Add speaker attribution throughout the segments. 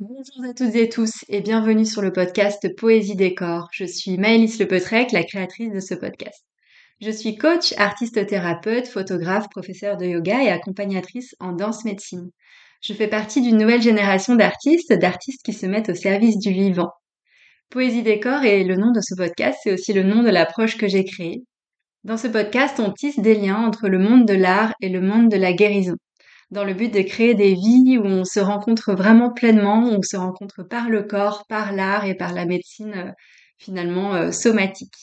Speaker 1: Bonjour à toutes et tous et bienvenue sur le podcast Poésie Décor. Je suis Maëlys Lepetrec, la créatrice de ce podcast. Je suis coach, artiste thérapeute, photographe, professeur de yoga et accompagnatrice en danse médecine. Je fais partie d'une nouvelle génération d'artistes, d'artistes qui se mettent au service du vivant. Poésie Décor est le nom de ce podcast, c'est aussi le nom de l'approche que j'ai créée. Dans ce podcast, on tisse des liens entre le monde de l'art et le monde de la guérison dans le but de créer des vies où on se rencontre vraiment pleinement, où on se rencontre par le corps, par l'art et par la médecine euh, finalement euh, somatique.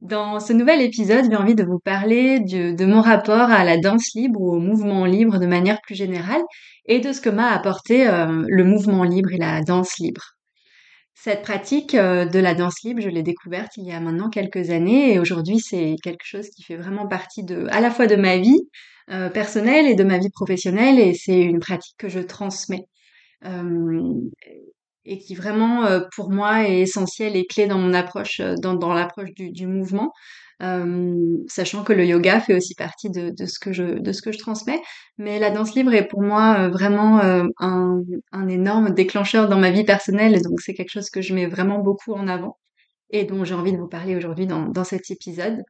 Speaker 1: Dans ce nouvel épisode, j'ai envie de vous parler de, mon rapport à la danse libre ou au mouvement libre de manière plus générale et de ce que m'a apporté euh, le mouvement libre et la danse libre. Cette pratique de la danse libre, je l'ai découverte il y a maintenant quelques années et aujourd'hui c'est quelque chose qui fait vraiment partie de, à la fois de ma vie, euh, personnelle et de ma vie professionnelle et c'est une pratique que je transmets euh, et qui vraiment euh, pour moi est essentielle et clé dans mon approche, dans, dans l'approche du, du, mouvement. sachant que le yoga fait aussi partie de, de, ce que je de ce que je transmets, mais la danse libre est pour moi vraiment un, un énorme déclencheur dans ma vie personnelle, et donc c'est quelque chose que je mets vraiment beaucoup en avant et dont j'ai envie de vous parler aujourd'hui dans, dans cet épisode.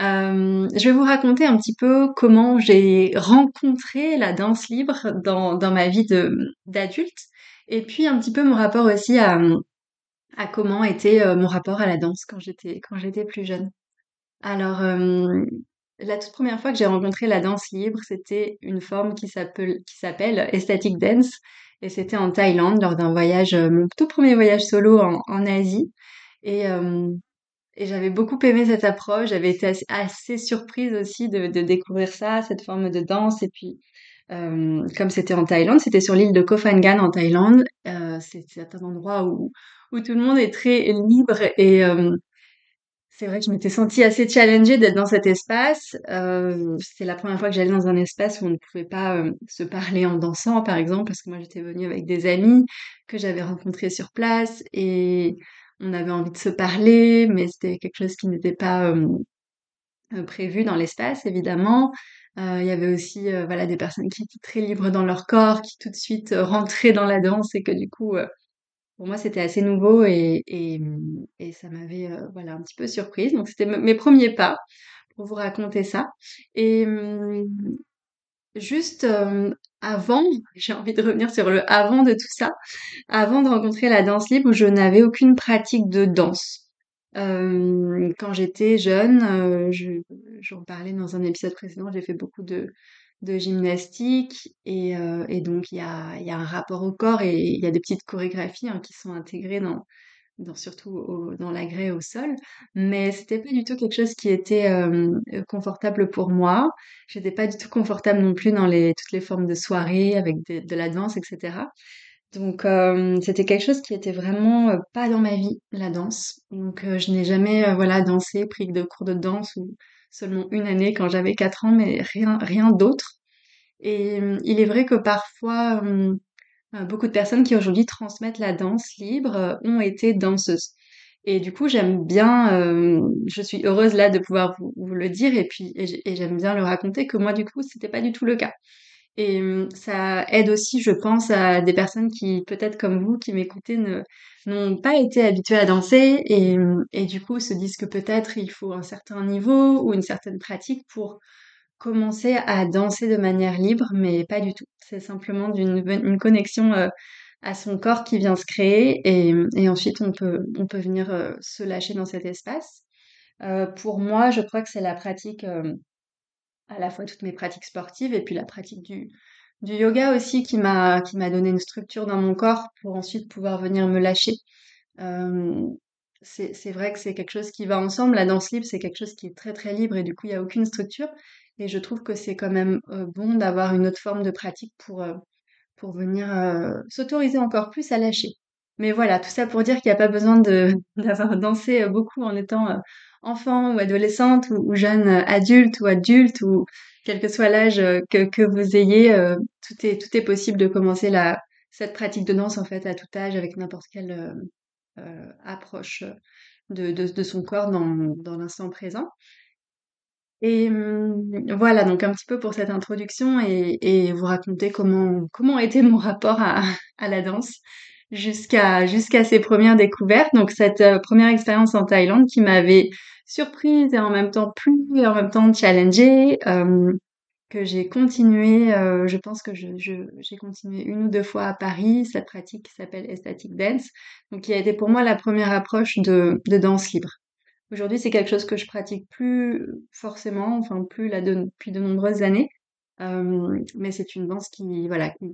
Speaker 1: Euh, je vais vous raconter un petit peu comment j'ai rencontré la danse libre dans, ma vie d'adulte et puis un petit peu mon rapport aussi à, comment était euh, mon rapport à la danse quand j'étais plus jeune. Alors euh, la toute première fois que j'ai rencontré la danse libre, c'était une forme qui s'appelle qui Dance et c'était en Thaïlande lors d'un voyage, mon tout premier voyage solo en, en Asie. Et, et j'avais beaucoup aimé cette approche. J'avais été assez, surprise aussi de, découvrir ça, cette forme de danse. Et puis, euh, comme c'était en Thaïlande, c'était sur l'île de Koh Phangan en Thaïlande. Euh, c'est un endroit où, où tout le monde est très libre. Et euh, c'est vrai que je m'étais sentie assez challengée d'être dans cet espace. C'était la première fois que j'allais dans un espace où on ne pouvait pas se parler en dansant, par exemple, parce que moi j'étais venue avec des amis que j'avais rencontrés sur place. Et on avait envie de se parler, mais c'était quelque chose qui n'était pas euh, prévu dans l'espace, évidemment. Euh, il y avait aussi euh, voilà des personnes qui étaient très libres dans leur corps, qui tout de suite rentraient dans la danse et que du coup, pour moi, c'était assez nouveau et, et, et ça m'avait voilà un petit peu surprise. Donc c'était mes premiers pas pour vous raconter ça. Et juste avant, j'ai envie de revenir sur le avant de tout ça, avant de rencontrer la danse libre, je n'avais aucune pratique de danse. Euh, quand j'étais jeune, euh, j'en parlais dans un épisode précédent, j'ai fait beaucoup de, gymnastique et, euh, et donc il y a, y a un rapport au corps et il y a des petites chorégraphies hein, qui sont intégrées dans, dans surtout dans l'agrès au sol, mais c'était pas du tout quelque chose qui était euh, confortable pour moi. J'étais pas du tout confortable non plus dans les toutes les formes de soirée avec de, la danse, etc. Donc euh, c'était quelque chose qui était vraiment euh, pas dans ma vie, la danse. Donc je n'ai jamais voilà dansé, pris de cours de danse ou seulement une année quand j'avais 4 ans, mais rien rien d'autre. Et il est vrai que parfois euh, beaucoup de personnes qui aujourd'hui transmettent la danse libre euh, ont été danseuses. Et du coup, j'aime bien, euh, je suis heureuse là de pouvoir vous, le dire et puis et j'aime bien le raconter que moi du coup, c'était pas du tout le cas. Et ça aide aussi, je pense, à des personnes qui, peut-être comme vous, qui m'écoutez, n'ont pas été habituées à danser et du coup se disent que peut-être il faut un certain niveau ou une certaine pratique pour commencer à danser de manière libre, mais pas du tout. C'est simplement d'une une connexion euh, à son corps qui vient se créer et, ensuite on peut, venir euh, se lâcher dans cet espace. Euh, pour moi, je crois que c'est la pratique, à la fois toutes mes pratiques sportives et puis la pratique du, du yoga aussi qui m'a donné une structure dans mon corps pour ensuite pouvoir venir me lâcher. c'est vrai que c'est quelque chose qui va ensemble. La danse libre, c'est quelque chose qui est très très libre et du coup, il n'y a aucune structure. Et je trouve que c'est quand même euh, bon d'avoir une autre forme de pratique pour, euh, pour venir euh, s'autoriser encore plus à lâcher. Mais voilà, tout ça pour dire qu'il n'y a pas besoin d'avoir dansé beaucoup en étant enfant ou adolescente ou, jeune adulte ou adulte ou quel que soit l'âge que, que vous ayez, tout est tout est possible de commencer la cette pratique de danse en fait à tout âge avec n'importe quelle approche de, de, de, son corps dans, dans l'instant présent. Et hum, voilà, donc un petit peu pour cette introduction et, et vous raconter comment comment était mon rapport à, à la danse jusqu'à jusqu'à ces premières découvertes. Donc cette euh, première expérience en Thaïlande qui m'avait surprise et en même temps plu et en même temps challengée, euh, que j'ai continué, euh, je pense que je, je, j'ai continué une ou deux fois à Paris, cette pratique qui s'appelle Estatic Dance, donc qui a été pour moi la première approche de, de danse libre. Aujourd'hui, c'est quelque chose que je pratique plus forcément, enfin plus là depuis de nombreuses années, euh, mais c'est une danse qui, voilà, qui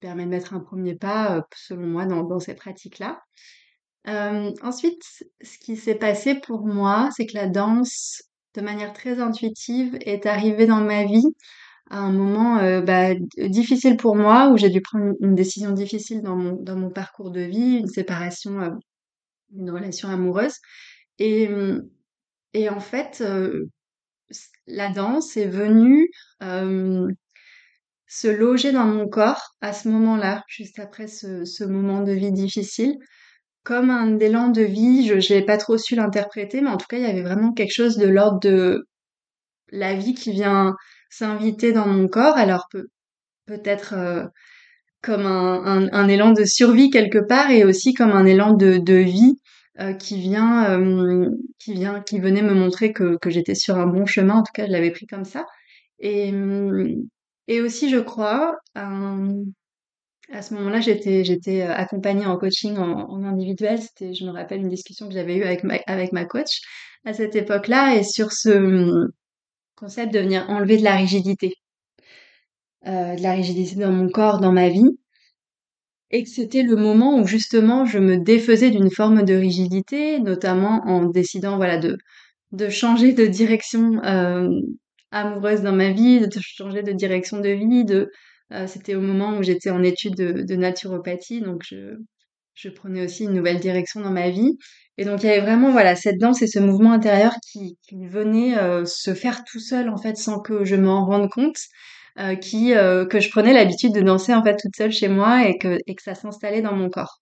Speaker 1: permet de mettre un premier pas, euh, selon moi, dans, dans ces pratiques-là. Euh, ensuite, ce qui s'est passé pour moi, c'est que la danse, de manière très intuitive, est arrivée dans ma vie à un moment euh, bah, difficile pour moi, où j'ai dû prendre une décision difficile dans mon, dans mon parcours de vie, une séparation, euh, une relation amoureuse. Et, et en fait, la danse est venue se loger dans mon corps à ce moment-là, juste après ce, ce moment de vie difficile comme un élan de vie, je n'ai pas trop su l'interpréter, mais en tout cas, il y avait vraiment quelque chose de l'ordre de la vie qui vient s'inviter dans mon corps. Alors peut, peut-être comme un, un, un, élan de survie quelque part et aussi comme un élan de, de vie euh, qui vient, euh, qui vient, qui venait me montrer que, j'étais sur un bon chemin. En tout cas, je l'avais pris comme ça. Et, et aussi, je crois, à ce moment-là, j'étais euh, accompagnée en coaching en, individuel. C'était, je me rappelle, une discussion que j'avais eue avec ma, coach à cette époque-là et sur ce concept de venir enlever de la rigidité, euh, de la rigidité dans mon corps, dans ma vie, et que c'était le moment où justement je me défaisais d'une forme de rigidité, notamment en décidant voilà de de changer de direction euh, amoureuse dans ma vie, de changer de direction de vie, euh, c'était au moment où j'étais en études de, naturopathie, donc je, je, prenais aussi une nouvelle direction dans ma vie. Et donc il y avait vraiment voilà cette danse et ce mouvement intérieur qui, qui venait euh, se faire tout seul en fait sans que je m'en rende compte, euh, qui euh, que je prenais l'habitude de danser en fait toute seule chez moi et que et que ça s'installait dans mon corps.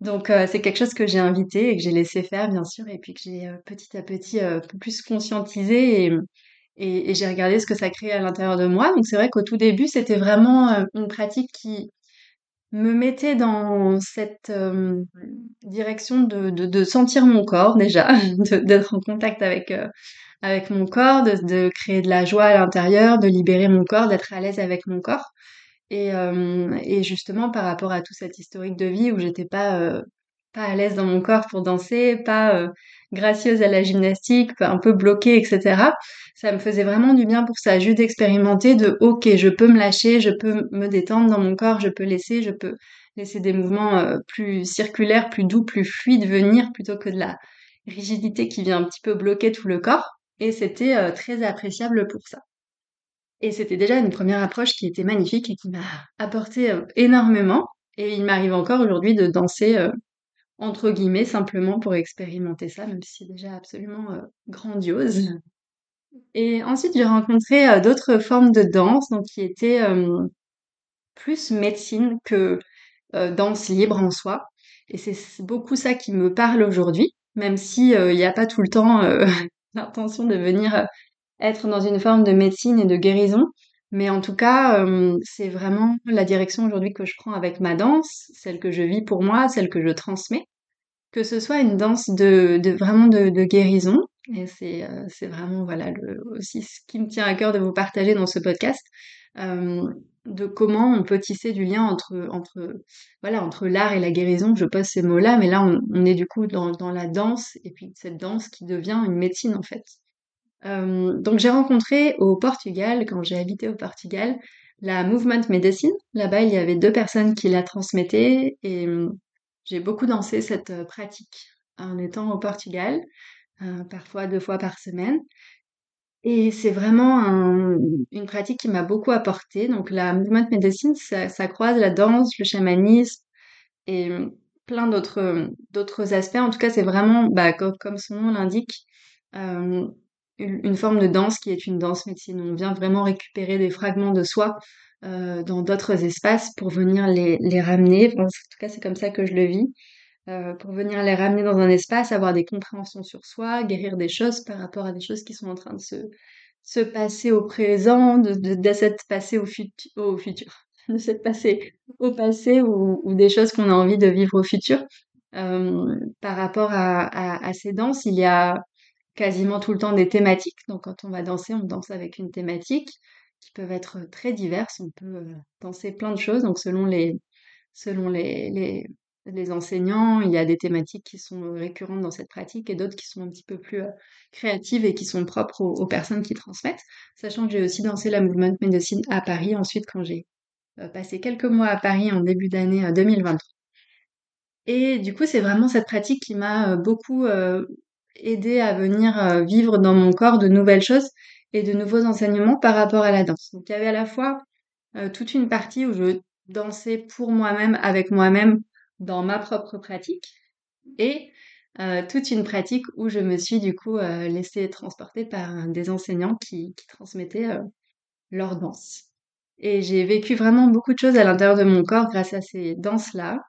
Speaker 1: Donc euh, c'est quelque chose que j'ai invité et que j'ai laissé faire bien sûr et puis que j'ai petit à petit plus conscientisé et j'ai regardé ce que ça créait à l'intérieur de moi. Donc c'est vrai qu'au tout début, c'était vraiment une pratique qui me mettait dans cette direction de, sentir mon corps déjà, d'être en contact avec, avec mon corps, de, de, créer de la joie à l'intérieur, de libérer mon corps, d'être à l'aise avec mon corps. Et, et, justement par rapport à tout cet historique de vie où j'étais pas pas à l'aise dans mon corps pour danser, pas gracieuse à la gymnastique, un peu bloquée, etc. Ça me faisait vraiment du bien pour ça, juste d'expérimenter de ok, je peux me lâcher, je peux me détendre dans mon corps, je peux laisser, je peux laisser des mouvements euh, plus circulaires, plus doux, plus fluides venir plutôt que de la rigidité qui vient un petit peu bloquer tout le corps. Et c'était euh, très appréciable pour ça. Et c'était déjà une première approche qui était magnifique et qui m'a apporté euh, énormément. Et il m'arrive encore aujourd'hui de danser entre guillemets, simplement pour expérimenter ça, même si c'est déjà absolument euh, grandiose. Mmh. Et ensuite, j'ai rencontré euh, d'autres formes de danse, donc qui étaient euh, plus médecine que danse libre en soi. Et c'est beaucoup ça qui me parle aujourd'hui, même si il n'y a pas tout le temps l'intention de venir être dans une forme de médecine et de guérison. Mais en tout cas, c'est vraiment la direction aujourd'hui que je prends avec ma danse, celle que je vis pour moi, celle que je transmets. Que ce soit une danse de, vraiment de, guérison, et c'est euh, vraiment voilà aussi ce qui me tient à cœur de vous partager dans ce podcast, euh, de comment on peut tisser du lien entre entre voilà entre l'art et la guérison. Je pose ces mots-là, mais là on, est du coup dans, dans la danse et puis cette danse qui devient une médecine en fait. Euh, donc j'ai rencontré au Portugal, quand j'ai habité au Portugal, la Movement Medicine. Là-bas, il y avait deux personnes qui la transmettaient et euh, j'ai beaucoup dansé cette euh, pratique en étant au Portugal, parfois deux fois par semaine. Et c'est vraiment un, une pratique qui m'a beaucoup apporté. Donc la Movement Medicine, ça, ça croise la danse, le chamanisme et plein d'autres d'autres aspects. En tout cas, c'est vraiment, bah, comme, son nom l'indique, euh, une forme de danse qui est une danse médecine. On vient vraiment récupérer des fragments de soi euh, dans d'autres espaces pour venir les, les ramener. en tout cas, c'est comme ça que je le vis. Pour venir les ramener dans un espace, avoir des compréhensions sur soi, guérir des choses par rapport à des choses qui sont en train de se, se passer au présent, de, de, de s'être passé au, au futur, de s'être passé au passé ou, ou des choses qu'on a envie de vivre au futur. Euh, par rapport à, à, à, ces danses, il y a quasiment tout le temps des thématiques. Donc quand on va danser, on danse avec une thématique qui peuvent être très diverses. On peut euh, danser plein de choses. Donc selon les selon les, les, les enseignants, il y a des thématiques qui sont récurrentes dans cette pratique et d'autres qui sont un petit peu plus euh, créatives et qui sont propres aux, personnes qui transmettent. Sachant que j'ai aussi dansé la Movement Medicine à Paris ensuite quand j'ai euh, passé quelques mois à Paris en début d'année 2023. Et du coup, c'est vraiment cette pratique qui m'a beaucoup aider à venir euh, vivre dans mon corps de nouvelles choses et de nouveaux enseignements par rapport à la danse. Donc il y avait à la fois euh, toute une partie où je dansais pour moi-même, avec moi-même, dans ma propre pratique, et euh, toute une pratique où je me suis du coup euh, laissée transporter par des enseignants qui, qui transmettaient leur danse. Et j'ai vécu vraiment beaucoup de choses à l'intérieur de mon corps grâce à ces danses-là.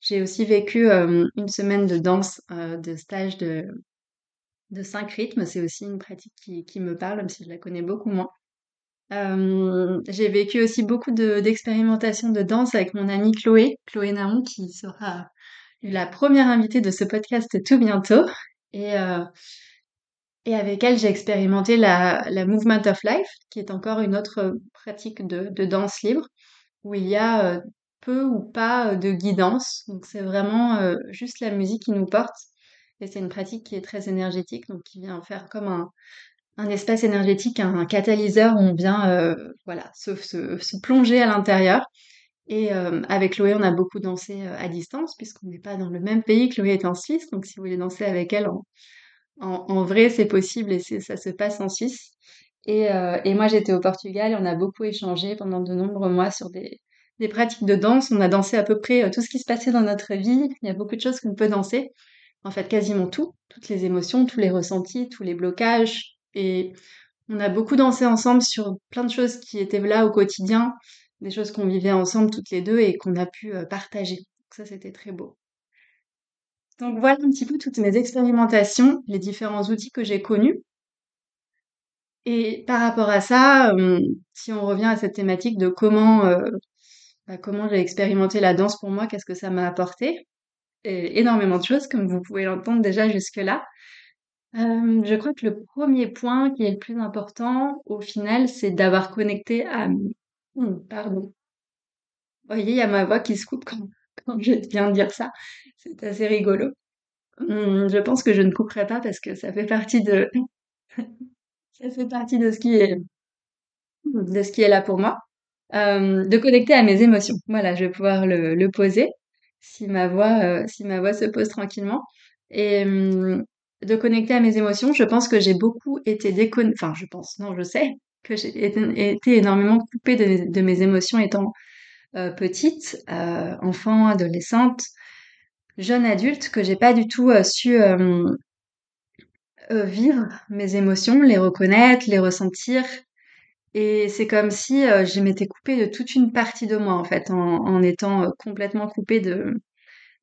Speaker 1: J'ai aussi vécu une semaine de danse, de stage de, de cinq rythmes. C'est aussi une pratique qui, qui, me parle, même si je la connais beaucoup moins. Euh, j'ai vécu aussi beaucoup d'expérimentation de, danse avec mon amie Chloé, Chloé Naon, qui sera la première invitée de ce podcast tout bientôt. Et, euh, avec elle, j'ai expérimenté la, Movement of Life, qui est encore une autre pratique de, danse libre, où il y a euh, peu ou pas de guidance. Donc c'est vraiment juste la musique qui nous porte. Et c'est une pratique qui est très énergétique, donc qui vient faire comme un, un espace énergétique, un, catalyseur où on vient euh, voilà, se, plonger à l'intérieur. Et euh, avec Chloé, on a beaucoup dansé euh, à distance, puisqu'on n'est pas dans le même pays. Chloé est en Suisse, donc si vous voulez danser avec elle en, vrai, c'est possible et ça se passe en Suisse. Et, moi, j'étais au Portugal et on a beaucoup échangé pendant de nombreux mois sur des, pratiques de danse. On a dansé à peu près tout ce qui se passait dans notre vie. Il y a beaucoup de choses qu'on peut danser en fait quasiment tout, toutes les émotions, tous les ressentis, tous les blocages. Et on a beaucoup dansé ensemble sur plein de choses qui étaient là au quotidien, des choses qu'on vivait ensemble toutes les deux et qu'on a pu euh, partager. Donc ça, c'était très beau. Donc voilà un petit peu toutes mes expérimentations, les différents outils que j'ai connus. Et par rapport à ça, euh, si on revient à cette thématique de comment, euh, bah, comment j'ai expérimenté la danse pour moi, qu'est-ce que ça m'a apporté, énormément de choses, comme vous pouvez l'entendre déjà jusque-là. Je crois que le premier point qui est le plus important, au final, c'est d'avoir connecté à... Hmm, pardon. Vous voyez, il y a ma voix qui se coupe quand, quand je viens de dire ça. C'est assez rigolo. Hmm, je pense que je ne couperai pas parce que ça fait partie de... ça fait partie de ce qui est de ce qui est là pour moi. De connecter à mes émotions. Voilà, je vais pouvoir le, le poser si ma voix, euh, si ma voix se pose tranquillement. Et hum, de connecter à mes émotions, je pense que j'ai beaucoup été déconnectée, enfin je pense, non, je sais que j'ai été, énormément coupée de, mes émotions étant euh, petite, euh, enfant, adolescente, jeune adulte, que j'ai pas du tout su vivre mes émotions, les reconnaître, les ressentir, et c'est comme si euh, je m'étais coupée de toute une partie de moi, en fait, en, en étant euh, complètement coupée de,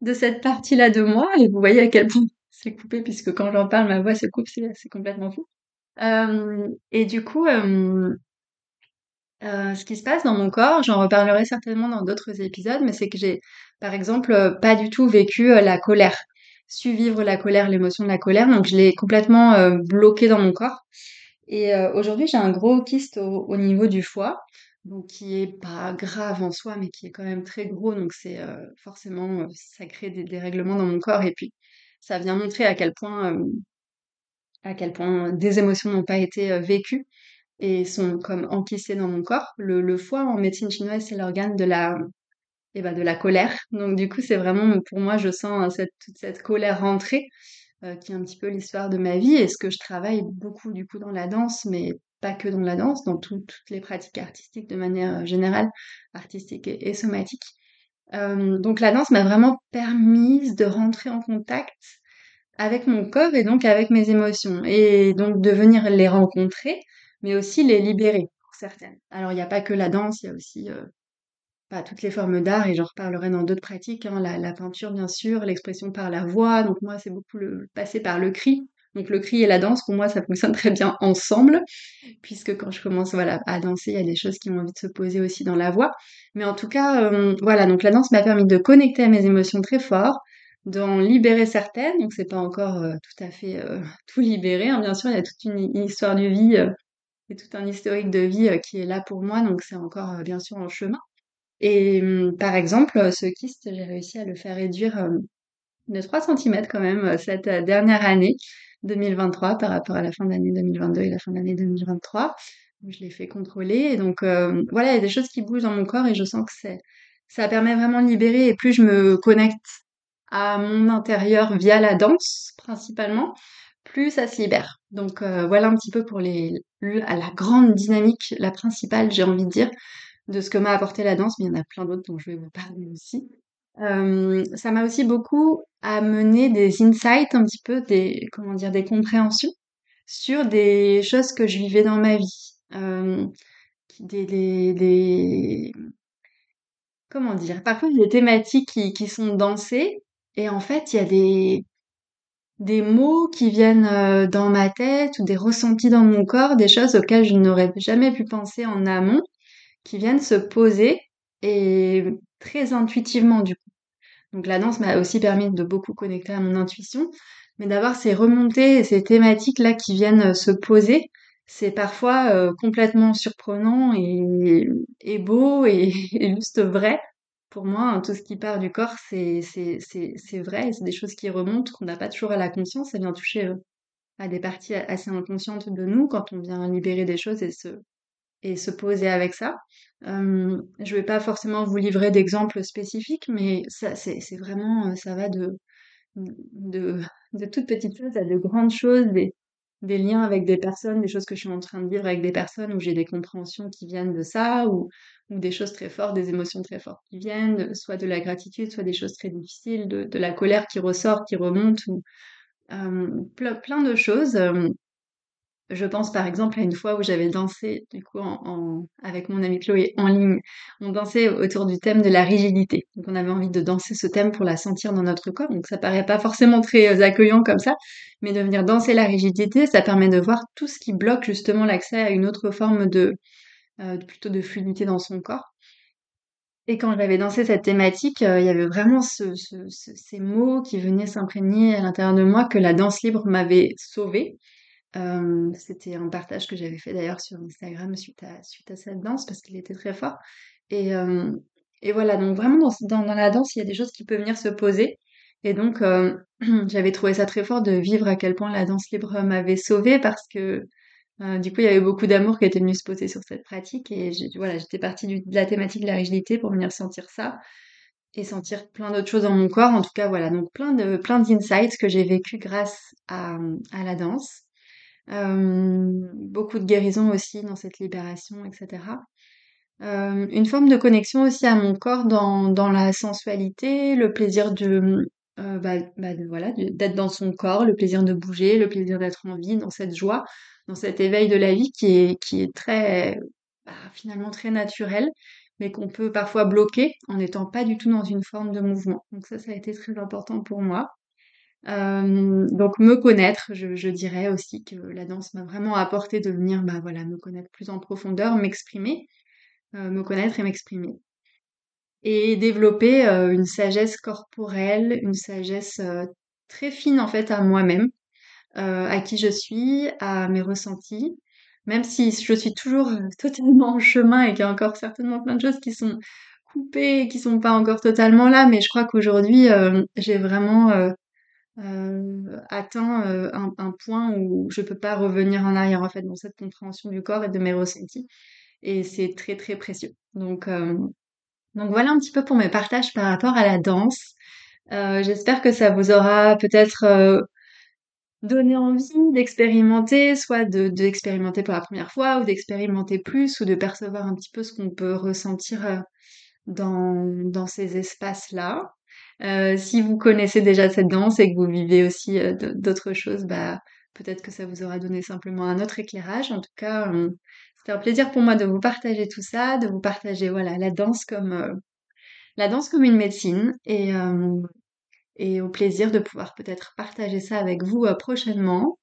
Speaker 1: de cette partie-là de moi. Et vous voyez à quel point c'est coupé, puisque quand j'en parle, ma voix se coupe, c'est complètement fou. Euh, et du coup, euh, euh, ce qui se passe dans mon corps, j'en reparlerai certainement dans d'autres épisodes, mais c'est que j'ai, par exemple, pas du tout vécu la colère, su vivre la colère, l'émotion de la colère, donc je l'ai complètement bloquée dans mon corps. Et aujourd'hui, j'ai un gros kyste au, niveau du foie, donc qui est pas grave en soi, mais qui est quand même très gros. Donc c'est forcément, ça crée des dérèglements dans mon corps. Et puis, ça vient montrer à quel point, à quel point des émotions n'ont pas été vécues et sont comme enquistées dans mon corps. Le, foie, en médecine chinoise, c'est l'organe de la, et eh ben, de la colère. Donc du coup, c'est vraiment, pour moi, je sens cette, toute cette colère rentrée. Euh, qui est un petit peu l'histoire de ma vie et ce que je travaille beaucoup du coup dans la danse, mais pas que dans la danse, dans toutes les pratiques artistiques de manière euh, générale, artistique et, somatique. Euh, donc la danse m'a vraiment permise de rentrer en contact avec mon corps et donc avec mes émotions et donc de venir les rencontrer, mais aussi les libérer pour certaines. Alors il n'y a pas que la danse, il y a aussi bah, toutes les formes d'art et j'en reparlerai dans d'autres pratiques, hein, la, la, peinture bien sûr, l'expression par la voix, donc moi c'est beaucoup le passer par le cri. Donc le cri et la danse, pour moi, ça fonctionne très bien ensemble, puisque quand je commence voilà, à danser, il y a des choses qui ont envie de se poser aussi dans la voix. Mais en tout cas, euh, voilà, donc la danse m'a permis de connecter à mes émotions très fort, d'en libérer certaines, donc c'est pas encore euh, tout à fait euh, tout libéré. Hein. Bien sûr, il y a toute une, histoire de vie et tout un historique de vie qui est là pour moi, donc c'est encore bien sûr en chemin. Et par exemple, ce kyste, j'ai réussi à le faire réduire de 3 cm quand même cette dernière année 2023 par rapport à la fin de l'année 2022 et la fin de l'année 2023. Je l'ai fait contrôler et donc voilà, il y a des choses qui bougent dans mon corps et je sens que c'est ça permet vraiment de libérer et plus je me connecte à mon intérieur via la danse principalement, plus ça se libère. Donc voilà un petit peu pour les la grande dynamique, la principale, j'ai envie de dire, de ce que m'a apporté la danse, mais il y en a plein d'autres dont je vais vous parler aussi. Euh, ça m'a aussi beaucoup amené des insights, un petit peu des, comment dire, des compréhensions sur des choses que je vivais dans ma vie. Euh, des, des, des, comment dire, parfois des thématiques qui, qui sont dansées, et en fait, il y a des, des mots qui viennent euh, dans ma tête ou des ressentis dans mon corps, des choses auxquelles je n'aurais jamais pu penser en amont, qui viennent se poser et très intuitivement du coup. Donc la danse m'a aussi permis de beaucoup connecter à mon intuition, mais d'avoir ces remontées ces thématiques là qui viennent euh, se poser, c'est parfois euh, complètement surprenant et, beau et, juste vrai. Pour moi, hein, tout ce qui part du corps, c'est vrai c'est des choses qui remontent qu'on n'a pas toujours à la conscience. Ça vient toucher euh, à des parties assez inconscientes de nous quand on vient libérer des choses et se et se poser avec ça. Euh, je vais pas forcément vous livrer d'exemples spécifiques, mais ça, c'est, vraiment, euh, ça va de, de, toutes petites choses à de grandes choses, des, des liens avec des personnes, des choses que je suis en train de vivre avec des personnes où j'ai des compréhensions qui viennent de ça, ou, des choses très fortes, des émotions très fortes qui viennent, soit de la gratitude, soit des choses très difficiles, de, la colère qui ressort, qui remonte, euh, plein, de choses. Je pense par exemple à une fois où j'avais dansé du coup avec mon amie Chloé en ligne. On dansait autour du thème de la rigidité. Donc on avait envie de danser ce thème pour la sentir dans notre corps. Donc ça paraît pas forcément très euh, accueillant comme ça, mais de venir danser la rigidité, ça permet de voir tout ce qui bloque justement l'accès à une autre forme de euh, plutôt de fluidité dans son corps. Et quand j'avais dansé cette thématique, euh, il y avait vraiment ce, ces mots qui venaient s'imprégner à l'intérieur de moi que la danse libre m'avait sauvé c'était un partage que j'avais fait d'ailleurs sur Instagram suite à, suite à cette danse parce qu'il était très fort. Et, et voilà, donc vraiment dans, dans, la danse, il y a des choses qui peuvent venir se poser. Et donc, j'avais trouvé ça très fort de vivre à quel point la danse libre m'avait sauvée parce que du coup, il y avait beaucoup d'amour qui était venu se poser sur cette pratique. Et voilà, j'étais partie de la thématique de la rigidité pour venir sentir ça et sentir plein d'autres choses dans mon corps. En tout cas, voilà, donc plein plein d'insights que j'ai vécu grâce à, à la danse. Euh, beaucoup de guérison aussi dans cette libération, etc. Euh, une forme de connexion aussi à mon corps dans, dans la sensualité, le plaisir de, euh, bah, bah voilà, d'être dans son corps, le plaisir de bouger, le plaisir d'être en vie, dans cette joie, dans cet éveil de la vie qui est, qui est très, bah, finalement très naturel, mais qu'on peut parfois bloquer en n'étant pas du tout dans une forme de mouvement. Donc ça, ça a été très important pour moi. Euh, donc me connaître, je, je, dirais aussi que la danse m'a vraiment apporté de venir, bah voilà, me connaître plus en profondeur, m'exprimer, euh, me connaître et m'exprimer. Et développer euh, une sagesse corporelle, une sagesse euh, très fine en fait à moi-même, euh, à qui je suis, à mes ressentis, même si je suis toujours totalement en chemin et qu'il y a encore certainement plein de choses qui sont coupées, qui sont pas encore totalement là, mais je crois qu'aujourd'hui j'ai vraiment euh, atteint euh, un, un, point où je peux pas revenir en arrière en fait dans cette compréhension du corps et de mes ressentis. Et c'est très très précieux. Donc euh, donc voilà un petit peu pour mes partages par rapport à la danse. Euh, j'espère que ça vous aura peut-être euh, donné envie d'expérimenter soit de d'expérimenter pour la première fois ou d'expérimenter plus ou de percevoir un petit peu ce qu'on peut ressentir dans dans ces espaces là euh, si vous connaissez déjà cette danse et que vous vivez aussi euh, d'autres choses, bah, peut-être que ça vous aura donné simplement un autre éclairage. En tout cas, euh, C'est un plaisir pour moi de vous partager tout ça, de vous partager voilà la danse comme euh, la danse comme une médecine et et au plaisir de pouvoir peut-être partager ça avec vous prochainement.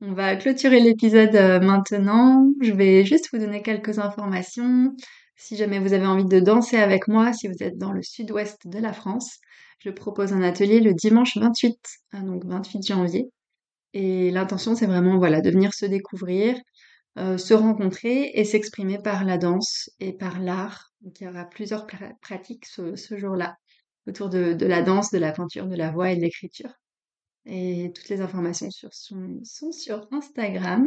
Speaker 1: On va clôturer l'épisode maintenant. Je vais juste vous donner quelques informations. Si jamais vous avez envie de danser avec moi, si vous êtes dans le sud-ouest de la France, je propose un atelier le dimanche 28, donc 28 janvier. Et l'intention, c'est vraiment voilà de venir se découvrir, euh, se rencontrer et s'exprimer par la danse et par l'art. Donc il y aura plusieurs pratiques ce, jour-là autour de, la danse, de la peinture, de la voix et de l'écriture. Et toutes les informations sont, sur Instagram.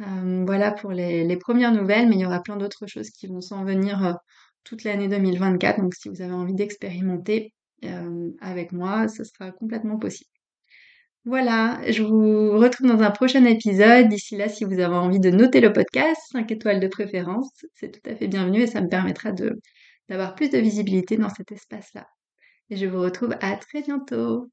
Speaker 1: Euh, voilà pour les, premières nouvelles, mais il y aura plein d'autres choses qui vont s'en venir euh, toute l'année 2024. Donc si vous avez envie d'expérimenter avec moi, ce sera complètement possible. Voilà, je vous retrouve dans un prochain épisode. D'ici là, si vous avez envie de noter le podcast, 5 étoiles de préférence, c'est tout à fait bienvenu et ça me permettra d'avoir plus de visibilité dans cet espace-là. Et je vous retrouve à très bientôt.